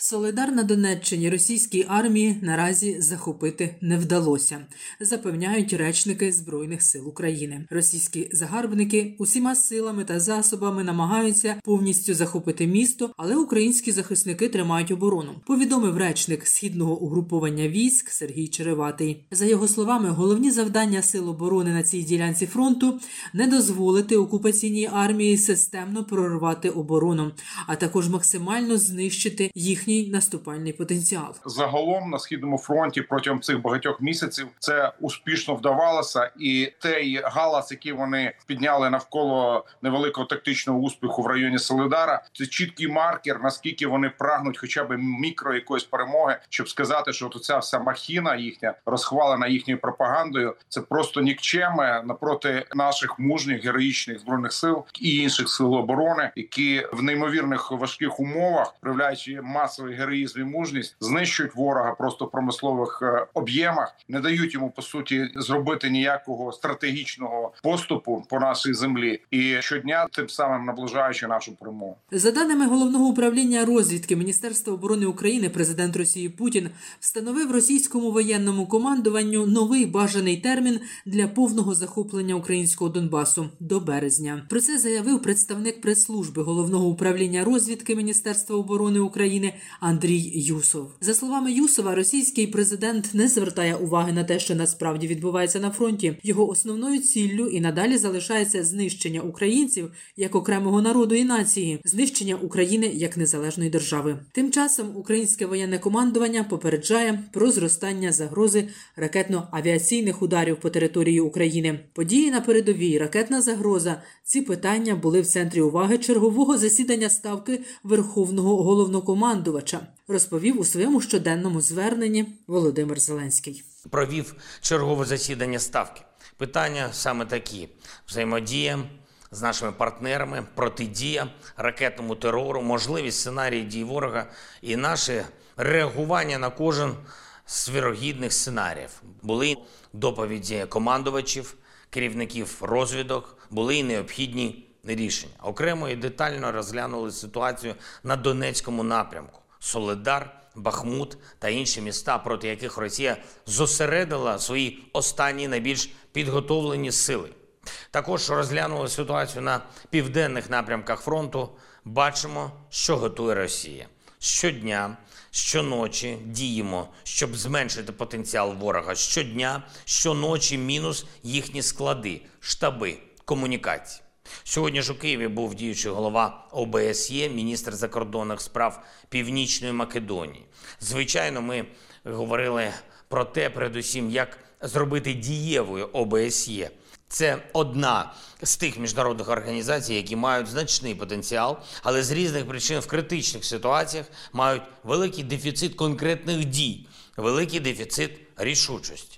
Солидар на Донеччині російській армії наразі захопити не вдалося, запевняють речники Збройних сил України. Російські загарбники усіма силами та засобами намагаються повністю захопити місто, але українські захисники тримають оборону. Повідомив речник східного угруповання військ Сергій Череватий. За його словами, головні завдання сил оборони на цій ділянці фронту не дозволити окупаційній армії системно прорвати оборону, а також максимально знищити їхні їхній наступальний потенціал. Загалом на східному фронті протягом цих багатьох місяців це успішно вдавалося, і той галас, який вони підняли навколо невеликого тактичного успіху в районі Солидара, це чіткий маркер, наскільки вони прагнуть, хоча б мікро якоїсь перемоги, щоб сказати, що ця вся махіна їхня розхвалена їхньою пропагандою. Це просто нікчеми напроти наших мужніх героїчних збройних сил і інших сил оборони, які в неймовірних важких умовах, проявляючи масу масовий героїзм і мужність знищують ворога просто в промислових е, об'ємах, не дають йому по суті зробити ніякого стратегічного поступу по нашій землі, і щодня тим самим наближаючи нашу перемогу. За даними головного управління розвідки Міністерства оборони України, президент Росії Путін встановив російському воєнному командуванню новий бажаний термін для повного захоплення українського Донбасу до березня. Про це заявив представник прес-служби головного управління розвідки Міністерства оборони України Андрій Юсов. За словами Юсова, російський президент не звертає уваги на те, що насправді відбувається на фронті. Його основною ціллю і надалі залишається знищення українців як окремого народу і нації, знищення України як незалежної держави. Тим часом українське воєнне командування попереджає про зростання загрози ракетно-авіаційних ударів по території України. Події на передовій, ракетна загроза. Ці питання були в центрі уваги чергового засідання ставки Верховного головнокомандування командувача, розповів у своєму щоденному зверненні Володимир Зеленський. Провів чергове засідання ставки. Питання саме такі: взаємодія з нашими партнерами, протидія ракетному терору, можливість сценарії дій ворога і наше реагування на кожен з вірогідних сценаріїв. Були доповіді командувачів, керівників розвідок, були і необхідні рішення. Окремо і детально розглянули ситуацію на Донецькому напрямку: Соледар, Бахмут та інші міста, проти яких Росія зосередила свої останні найбільш підготовлені сили. Також розглянули ситуацію на південних напрямках фронту. Бачимо, що готує Росія. Щодня, щоночі діємо, щоб зменшити потенціал ворога. Щодня, щоночі мінус їхні склади, штаби, комунікації. Сьогодні ж у Києві був діючий голова ОБСЄ, міністр закордонних справ Північної Македонії. Звичайно, ми говорили про те, передусім, як зробити дієвою ОБСЄ. Це одна з тих міжнародних організацій, які мають значний потенціал, але з різних причин в критичних ситуаціях мають великий дефіцит конкретних дій, великий дефіцит рішучості.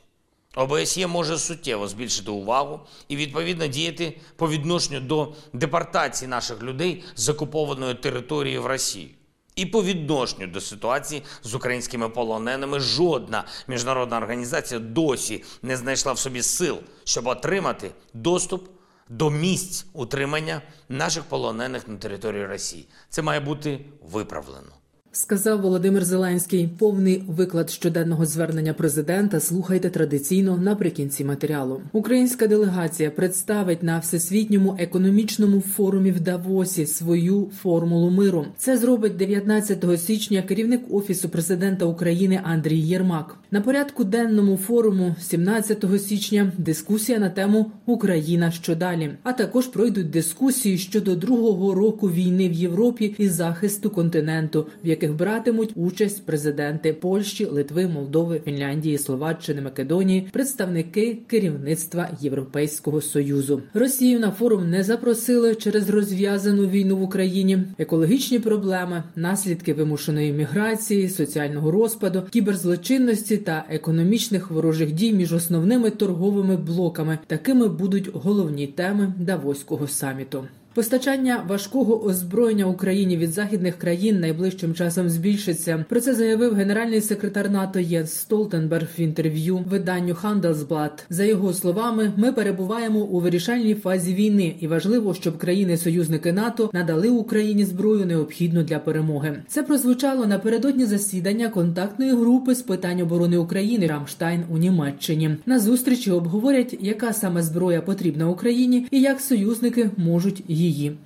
ОБСЄ може суттєво збільшити увагу і відповідно діяти по відношенню до депортації наших людей з окупованої території в Росії. І по відношенню до ситуації з українськими полоненими жодна міжнародна організація досі не знайшла в собі сил, щоб отримати доступ до місць утримання наших полонених на території Росії. Це має бути виправлено. Сказав Володимир Зеленський. Повний виклад щоденного звернення президента. Слухайте традиційно наприкінці матеріалу. Українська делегація представить на всесвітньому економічному форумі в Давосі свою формулу миру. Це зробить 19 січня керівник офісу президента України Андрій Єрмак. На порядку денному форуму 17 січня дискусія на тему Україна що далі. А також пройдуть дискусії щодо другого року війни в Європі і захисту континенту, в яких братимуть участь президенти Польщі, Литви, Молдови, Фінляндії, Словаччини, Македонії, представники керівництва Європейського союзу. Росію на форум не запросили через розв'язану війну в Україні, екологічні проблеми, наслідки вимушеної міграції, соціального розпаду, кіберзлочинності та економічних ворожих дій між основними торговими блоками. Такими будуть головні теми Давоського саміту. Постачання важкого озброєння Україні від західних країн найближчим часом збільшиться. Про це заявив генеральний секретар НАТО Єнс Столтенберг в інтерв'ю виданню Handelsblatt. За його словами, ми перебуваємо у вирішальній фазі війни, і важливо, щоб країни-союзники НАТО надали Україні зброю необхідну для перемоги. Це прозвучало напередодні засідання контактної групи з питань оборони України Рамштайн у Німеччині. На зустрічі обговорять, яка саме зброя потрібна Україні і як союзники можуть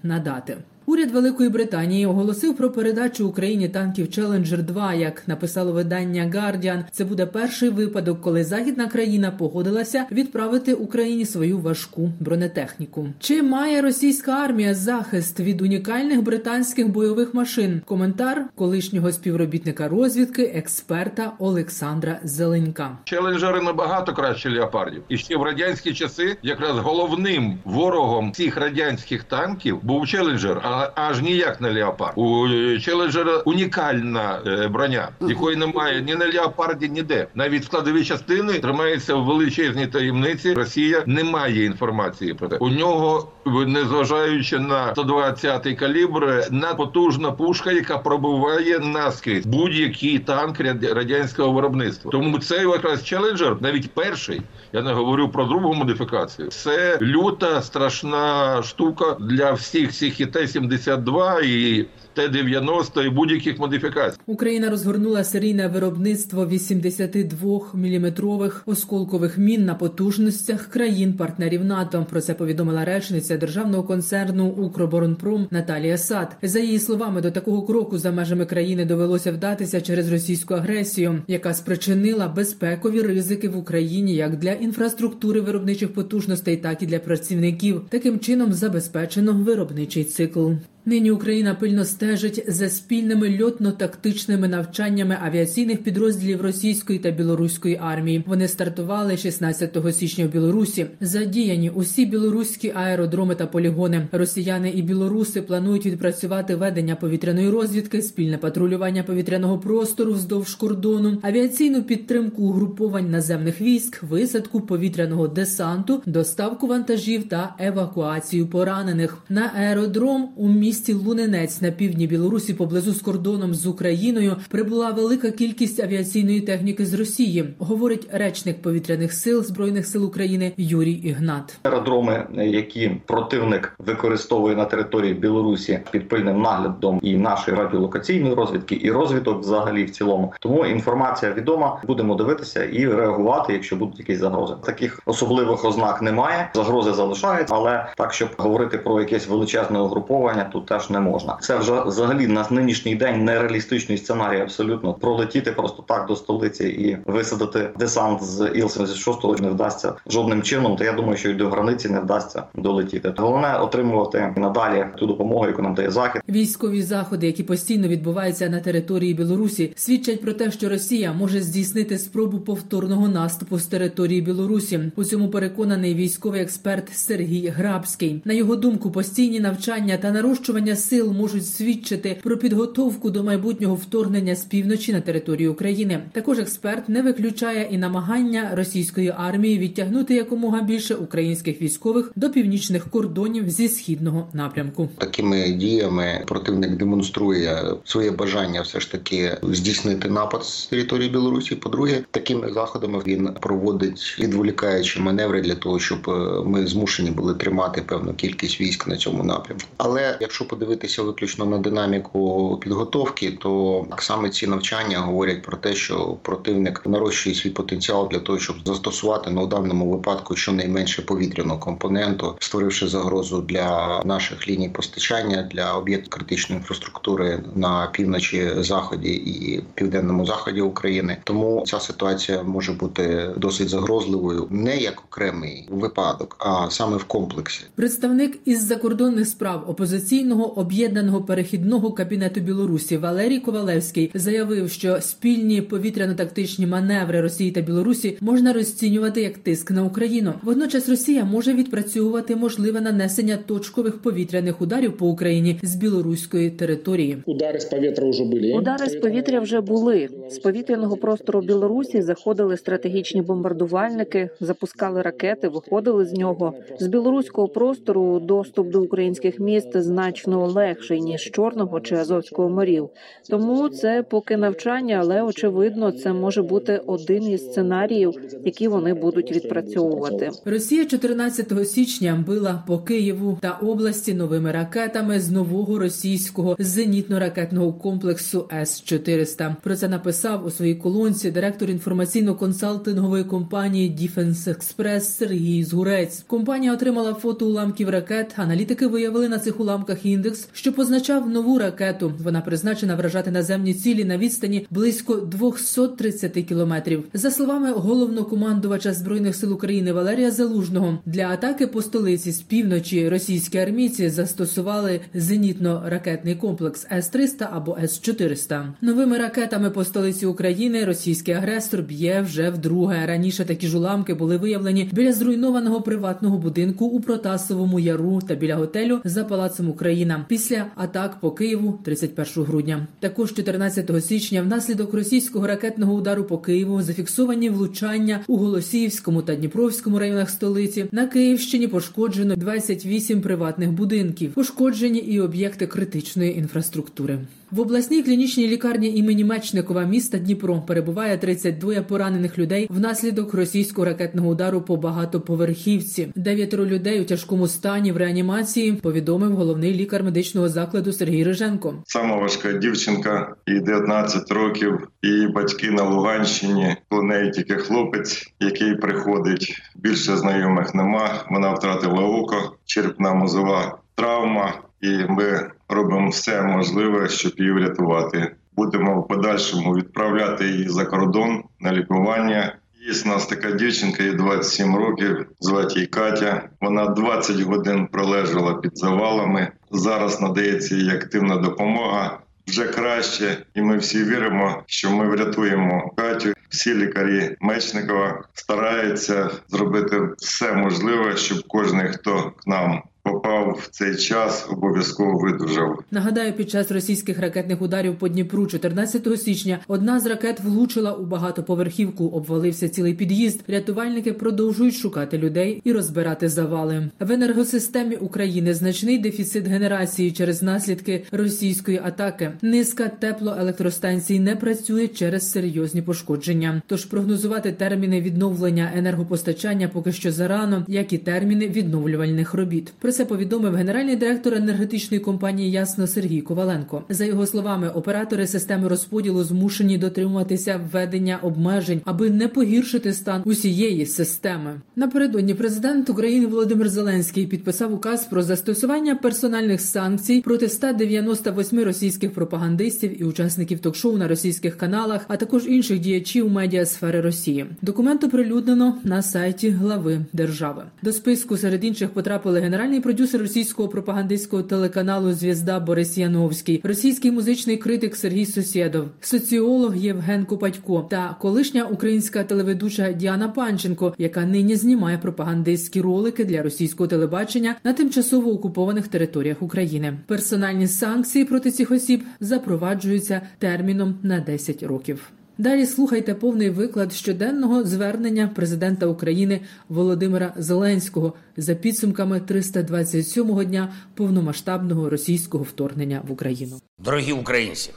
надати. Уряд Великої Британії оголосив про передачу Україні танків Challenger 2 Як написало видання Guardian, це буде перший випадок, коли західна країна погодилася відправити Україні свою важку бронетехніку. Чи має російська армія захист від унікальних британських бойових машин? Коментар колишнього співробітника розвідки, експерта Олександра Зеленька. Челенджери набагато краще леопардів. І ще в радянські часи якраз головним ворогом цих радянських танків був челенджер. Аж ніяк не леопард. У челенджера унікальна е, броня, якої немає ні на леопарді, ніде. Навіть складові частини тримаються в величезній таємниці. Росія не має інформації про це. У нього, незважаючи на 120-й калібр, надпотужна пушка, яка пробиває наскрізь будь-який танк радянського виробництва. Тому це якраз челенджер, навіть перший. Я не говорю про другу модифікацію. Це люта страшна штука для всіх цих і Т-72 і Т-90 і будь-яких модифікацій. Україна розгорнула серійне виробництво 82-мм осколкових мін на потужностях країн-партнерів НАТО. Про це повідомила речниця державного концерну Укроборонпром Наталія Сад. За її словами, до такого кроку за межами країни довелося вдатися через російську агресію, яка спричинила безпекові ризики в Україні як для інфраструктури виробничих потужностей, так і для працівників. Таким чином забезпечено виробничий цикл. Нині Україна пильно стежить за спільними льотно-тактичними навчаннями авіаційних підрозділів російської та білоруської армії. Вони стартували 16 січня в Білорусі. Задіяні усі білоруські аеродроми та полігони. Росіяни і білоруси планують відпрацювати ведення повітряної розвідки, спільне патрулювання повітряного простору вздовж кордону, авіаційну підтримку угруповань наземних військ, висадку повітряного десанту, доставку вантажів та евакуацію поранених на аеродром у місті місті Луненець на півдні Білорусі поблизу з кордоном з Україною прибула велика кількість авіаційної техніки з Росії, говорить речник повітряних сил збройних сил України Юрій Ігнат. Аеродроми, які противник використовує на території Білорусі під пильним наглядом і нашої радіолокаційної розвідки, і розвиток взагалі в цілому. Тому інформація відома. Будемо дивитися і реагувати, якщо будуть якісь загрози. Таких особливих ознак немає. Загрози залишаються, але так, щоб говорити про якесь величезне угруповання, тут теж не можна. Це вже взагалі на нинішній день нереалістичний сценарій. Абсолютно пролетіти просто так до столиці і висадити десант з іл 76 не вдасться жодним чином. Та я думаю, що й до границі не вдасться долетіти. Головне отримувати надалі ту допомогу, яку нам дає захід. Військові заходи, які постійно відбуваються на території Білорусі, свідчать про те, що Росія може здійснити спробу повторного наступу з території Білорусі. У цьому переконаний військовий експерт Сергій Грабський. На його думку, постійні навчання та нарощування нарощування сил можуть свідчити про підготовку до майбутнього вторгнення з півночі на територію України. Також експерт не виключає і намагання російської армії відтягнути якомога більше українських військових до північних кордонів зі східного напрямку. Такими діями противник демонструє своє бажання, все ж таки здійснити напад з території Білорусі. По-друге, такими заходами він проводить відволікаючі маневри для того, щоб е, ми змушені були тримати певну кількість військ на цьому напрямку. Але якщо Якщо подивитися виключно на динаміку підготовки, то саме ці навчання говорять про те, що противник нарощує свій потенціал для того, щоб застосувати ну, в даному випадку щонайменше повітряного компоненту, створивши загрозу для наших ліній постачання для об'єктів критичної інфраструктури на півночі, заході і південному заході України. Тому ця ситуація може бути досить загрозливою, не як окремий випадок, а саме в комплексі. Представник із закордонних справ опозиційного Верховного об'єднаного перехідного кабінету Білорусі Валерій Ковалевський заявив, що спільні повітряно-тактичні маневри Росії та Білорусі можна розцінювати як тиск на Україну. Водночас Росія може відпрацьовувати можливе нанесення точкових повітряних ударів по Україні з білоруської території. Удари з повітря вже були. Удари з повітря вже були. З повітряного простору Білорусі заходили стратегічні бомбардувальники, запускали ракети, виходили з нього. З білоруського простору доступ до українських міст значно легший ніж чорного чи азовського морів. Тому це поки навчання, але очевидно, це може бути один із сценаріїв, які вони будуть відпрацьовувати. Росія 14 січня била по Києву та області новими ракетами з нового російського зенітно-ракетного комплексу С 400 Про це написав у своїй колонці директор інформаційно-консалтингової компанії Defense Express Сергій Згурець. Компанія отримала фото уламків ракет. Аналітики виявили на цих уламках індекс, що позначав нову ракету. Вона призначена вражати наземні цілі на відстані близько 230 кілометрів. За словами головнокомандувача збройних сил України Валерія Залужного, для атаки по столиці з півночі російські армійці застосували зенітно-ракетний комплекс С-300 або С-400. Новими ракетами по столиці України російський агресор б'є вже вдруге. Раніше такі ж уламки були виявлені біля зруйнованого приватного будинку у Протасовому яру та біля готелю за палацем Україна після атак по Києву 31 грудня. Також 14 січня, внаслідок російського ракетного удару по Києву, зафіксовані влучання у Голосіївському та Дніпровському районах столиці. На Київщині пошкоджено 28 приватних будинків, пошкоджені і об'єкти критичної інфраструктури. В обласній клінічній лікарні імені Мечникова міста Дніпро перебуває 32 поранених людей внаслідок російського ракетного удару по багатоповерхівці. Дев'ятеро людей у тяжкому стані в реанімації. Повідомив головний лікар медичного закладу Сергій Риженко. Сама важка дівчинка, їй 19 років. Її батьки на Луганщині. У неї тільки хлопець, який приходить. Більше знайомих нема. Вона втратила око, черепна мозова травма, і ми робимо все можливе, щоб її врятувати. Будемо в подальшому відправляти її за кордон на лікування. Є у нас така дівчинка, їй 27 років, звати її Катя. Вона 20 годин пролежала під завалами. Зараз надається їй активна допомога. Вже краще, і ми всі віримо, що ми врятуємо Катю. Всі лікарі Мечникова стараються зробити все можливе, щоб кожен, хто к нам попав в цей час, обов'язково видужав. Нагадаю, під час російських ракетних ударів по Дніпру 14 січня одна з ракет влучила у багатоповерхівку. Обвалився цілий під'їзд. Рятувальники продовжують шукати людей і розбирати завали. В енергосистемі України значний дефіцит генерації через наслідки російської атаки. Низка теплоелектростанцій не працює через серйозні пошкодження. Тож прогнозувати терміни відновлення енергопостачання поки що зарано, як і терміни відновлювальних робіт. Це повідомив генеральний директор енергетичної компанії Ясно Сергій Коваленко. За його словами, оператори системи розподілу змушені дотримуватися введення обмежень, аби не погіршити стан усієї системи. Напередодні президент України Володимир Зеленський підписав указ про застосування персональних санкцій проти 198 російських пропагандистів і учасників ток-шоу на російських каналах, а також інших діячів медіасфери Росії. Документ оприлюднено на сайті глави держави. До списку серед інших потрапили генеральний продюсер російського пропагандистського телеканалу Звізда Борис Яновський, російський музичний критик Сергій Сусєдов, соціолог Євген Копатько та колишня українська телеведуча Діана Панченко, яка нині знімає пропагандистські ролики для російського телебачення на тимчасово окупованих територіях України. Персональні санкції проти цих осіб запроваджуються терміном на 10 років. Далі слухайте повний виклад щоденного звернення президента України Володимира Зеленського за підсумками 327-го дня повномасштабного російського вторгнення в Україну. Дорогі українці,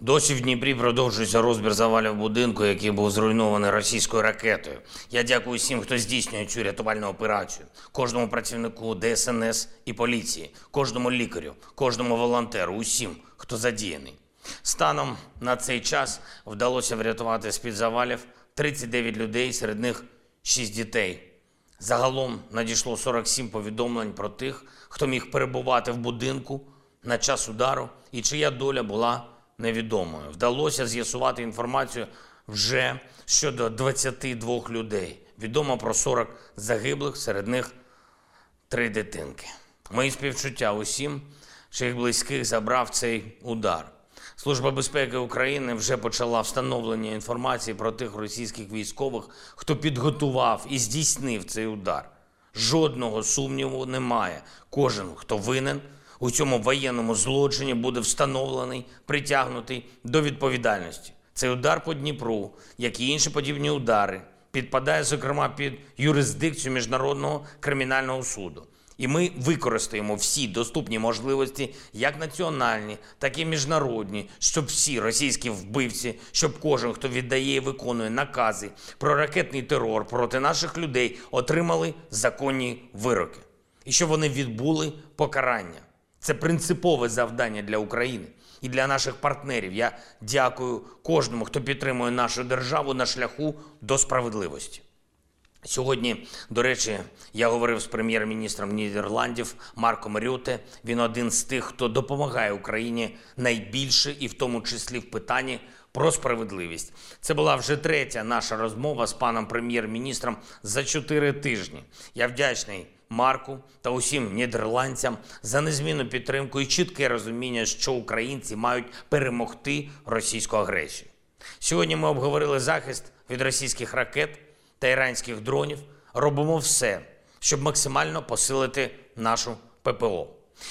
досі в Дніпрі продовжується розбір завалів будинку, який був зруйнований російською ракетою. Я дякую всім, хто здійснює цю рятувальну операцію, кожному працівнику ДСНС і поліції, кожному лікарю, кожному волонтеру, усім, хто задіяний. Станом на цей час вдалося врятувати з-під завалів 39 людей, серед них 6 дітей. Загалом надійшло 47 повідомлень про тих, хто міг перебувати в будинку на час удару і чия доля була невідомою. Вдалося з'ясувати інформацію вже щодо 22 людей. Відомо про 40 загиблих, серед них три дитинки. Мої співчуття усім, чиїх близьких забрав цей удар. Служба безпеки України вже почала встановлення інформації про тих російських військових, хто підготував і здійснив цей удар. Жодного сумніву немає. Кожен, хто винен у цьому воєнному злочині, буде встановлений, притягнутий до відповідальності. Цей удар по Дніпру, як і інші подібні удари, підпадає зокрема під юрисдикцію міжнародного кримінального суду. І ми використаємо всі доступні можливості, як національні, так і міжнародні, щоб всі російські вбивці, щоб кожен, хто віддає і виконує накази про ракетний терор проти наших людей, отримали законні вироки, і щоб вони відбули покарання. Це принципове завдання для України і для наших партнерів. Я дякую кожному, хто підтримує нашу державу на шляху до справедливості. Сьогодні, до речі, я говорив з прем'єр-міністром Нідерландів Марком Рюте. Він один з тих, хто допомагає Україні найбільше, і в тому числі в питанні про справедливість. Це була вже третя наша розмова з паном прем'єр-міністром за чотири тижні. Я вдячний Марку та усім нідерландцям за незмінну підтримку і чітке розуміння, що українці мають перемогти російську агресію. Сьогодні ми обговорили захист від російських ракет та іранських дронів. Робимо все, щоб максимально посилити нашу ППО.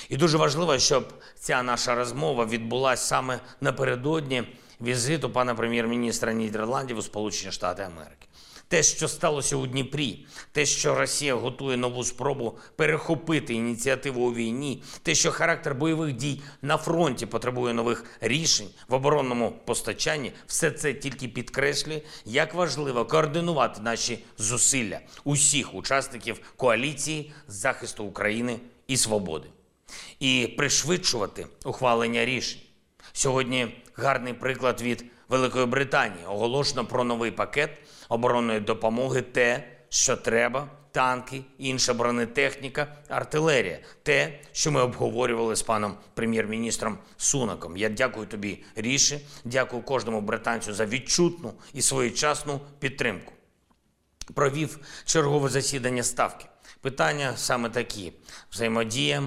І дуже важливо, щоб ця наша розмова відбулася саме напередодні візиту пана прем'єр-міністра Нідерландів у Сполучені Штати Америки. Те, що сталося у Дніпрі, те, що Росія готує нову спробу перехопити ініціативу у війні, те, що характер бойових дій на фронті потребує нових рішень в оборонному постачанні, все це тільки підкреслює, як важливо координувати наші зусилля усіх учасників коаліції захисту України і свободи, і пришвидшувати ухвалення рішень. Сьогодні гарний приклад від Великої Британії оголошено про новий пакет оборонної допомоги, те, що треба, танки, інша бронетехніка, артилерія, те, що ми обговорювали з паном прем'єр-міністром Сунаком. Я дякую тобі, Ріші, дякую кожному британцю за відчутну і своєчасну підтримку. Провів чергове засідання ставки. Питання саме такі: взаємодія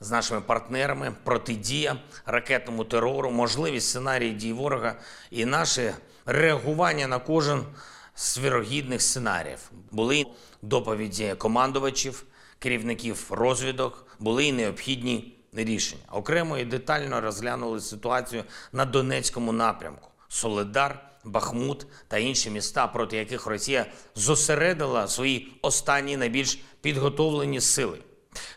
з нашими партнерами, протидія ракетному терору, можливість сценарії дій ворога і наше реагування на кожен з вірогідних сценаріїв. Були доповіді командувачів, керівників розвідок, були і необхідні рішення. Окремо і детально розглянули ситуацію на Донецькому напрямку: Соледар, Бахмут та інші міста, проти яких Росія зосередила свої останні найбільш підготовлені сили.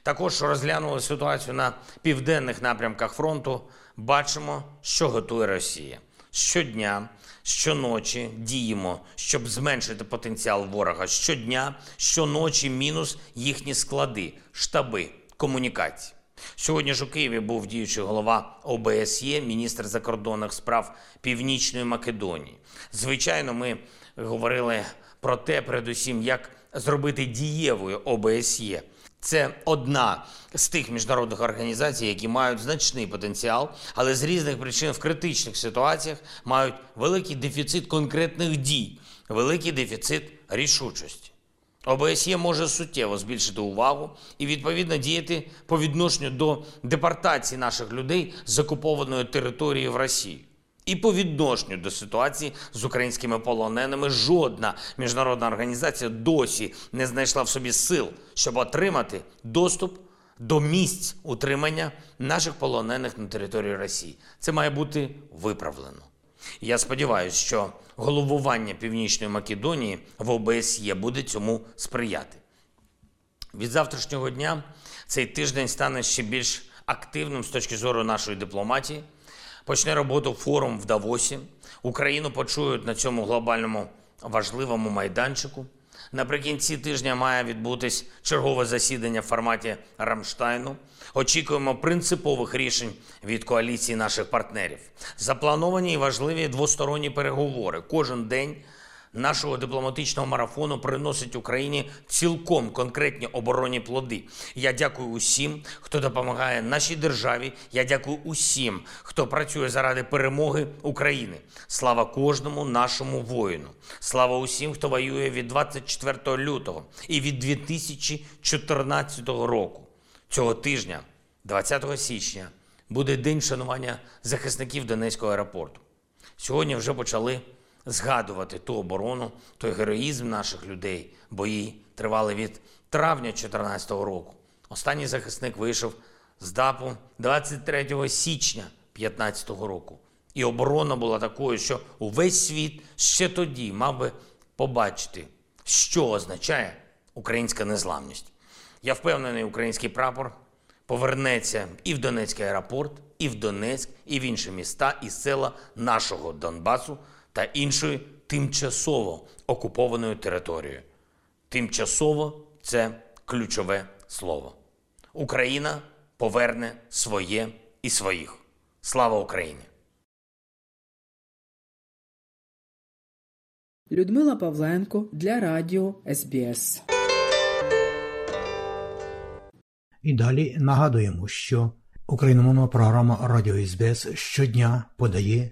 Також розглянули ситуацію на південних напрямках фронту. Бачимо, що готує Росія щодня щоночі діємо, щоб зменшити потенціал ворога. Щодня, щоночі, мінус їхні склади, штаби, комунікації. Сьогодні ж у Києві був діючий голова ОБСЄ, міністр закордонних справ Північної Македонії. Звичайно, ми говорили про те, передусім, як зробити дієвою ОБСЄ. Це одна з тих міжнародних організацій, які мають значний потенціал, але з різних причин в критичних ситуаціях мають великий дефіцит конкретних дій, великий дефіцит рішучості. ОБСЄ може суттєво збільшити увагу і відповідно діяти по відношенню до депортації наших людей з окупованої території в Росії. І по відношенню до ситуації з українськими полоненими жодна міжнародна організація досі не знайшла в собі сил, щоб отримати доступ до місць утримання наших полонених на території Росії. Це має бути виправлено. Я сподіваюся, що головування Північної Македонії в ОБСЄ буде цьому сприяти. Від завтрашнього дня цей тиждень стане ще більш активним з точки зору нашої дипломатії. Почне роботу форум в Давосі. Україну почують на цьому глобальному важливому майданчику. Наприкінці тижня має відбутись чергове засідання в форматі Рамштайну. Очікуємо принципових рішень від коаліції наших партнерів. Заплановані і важливі двосторонні переговори. Кожен день нашого дипломатичного марафону приносить Україні цілком конкретні оборонні плоди. Я дякую усім, хто допомагає нашій державі. Я дякую усім, хто працює заради перемоги України. Слава кожному нашому воїну. Слава усім, хто воює від 24 лютого і від 2014 року. Цього тижня 20 січня буде день шанування захисників Донецького аеропорту. Сьогодні вже почали згадувати ту оборону, той героїзм наших людей. Бої тривали від травня 2014 року. Останній захисник вийшов з ДАПу 23 січня 2015 року. І оборона була такою, що увесь світ ще тоді мав би побачити, що означає українська незламність. Я впевнений, український прапор повернеться і в Донецький аеропорт, і в Донецьк, і в інші міста і села нашого Донбасу та іншої тимчасово окупованої території. Тимчасово це ключове слово. Україна поверне своє і своїх. Слава Україні! Людмила Павленко для Радіо СБС. І далі нагадуємо, що україномовна програма Радіо СБС щодня подає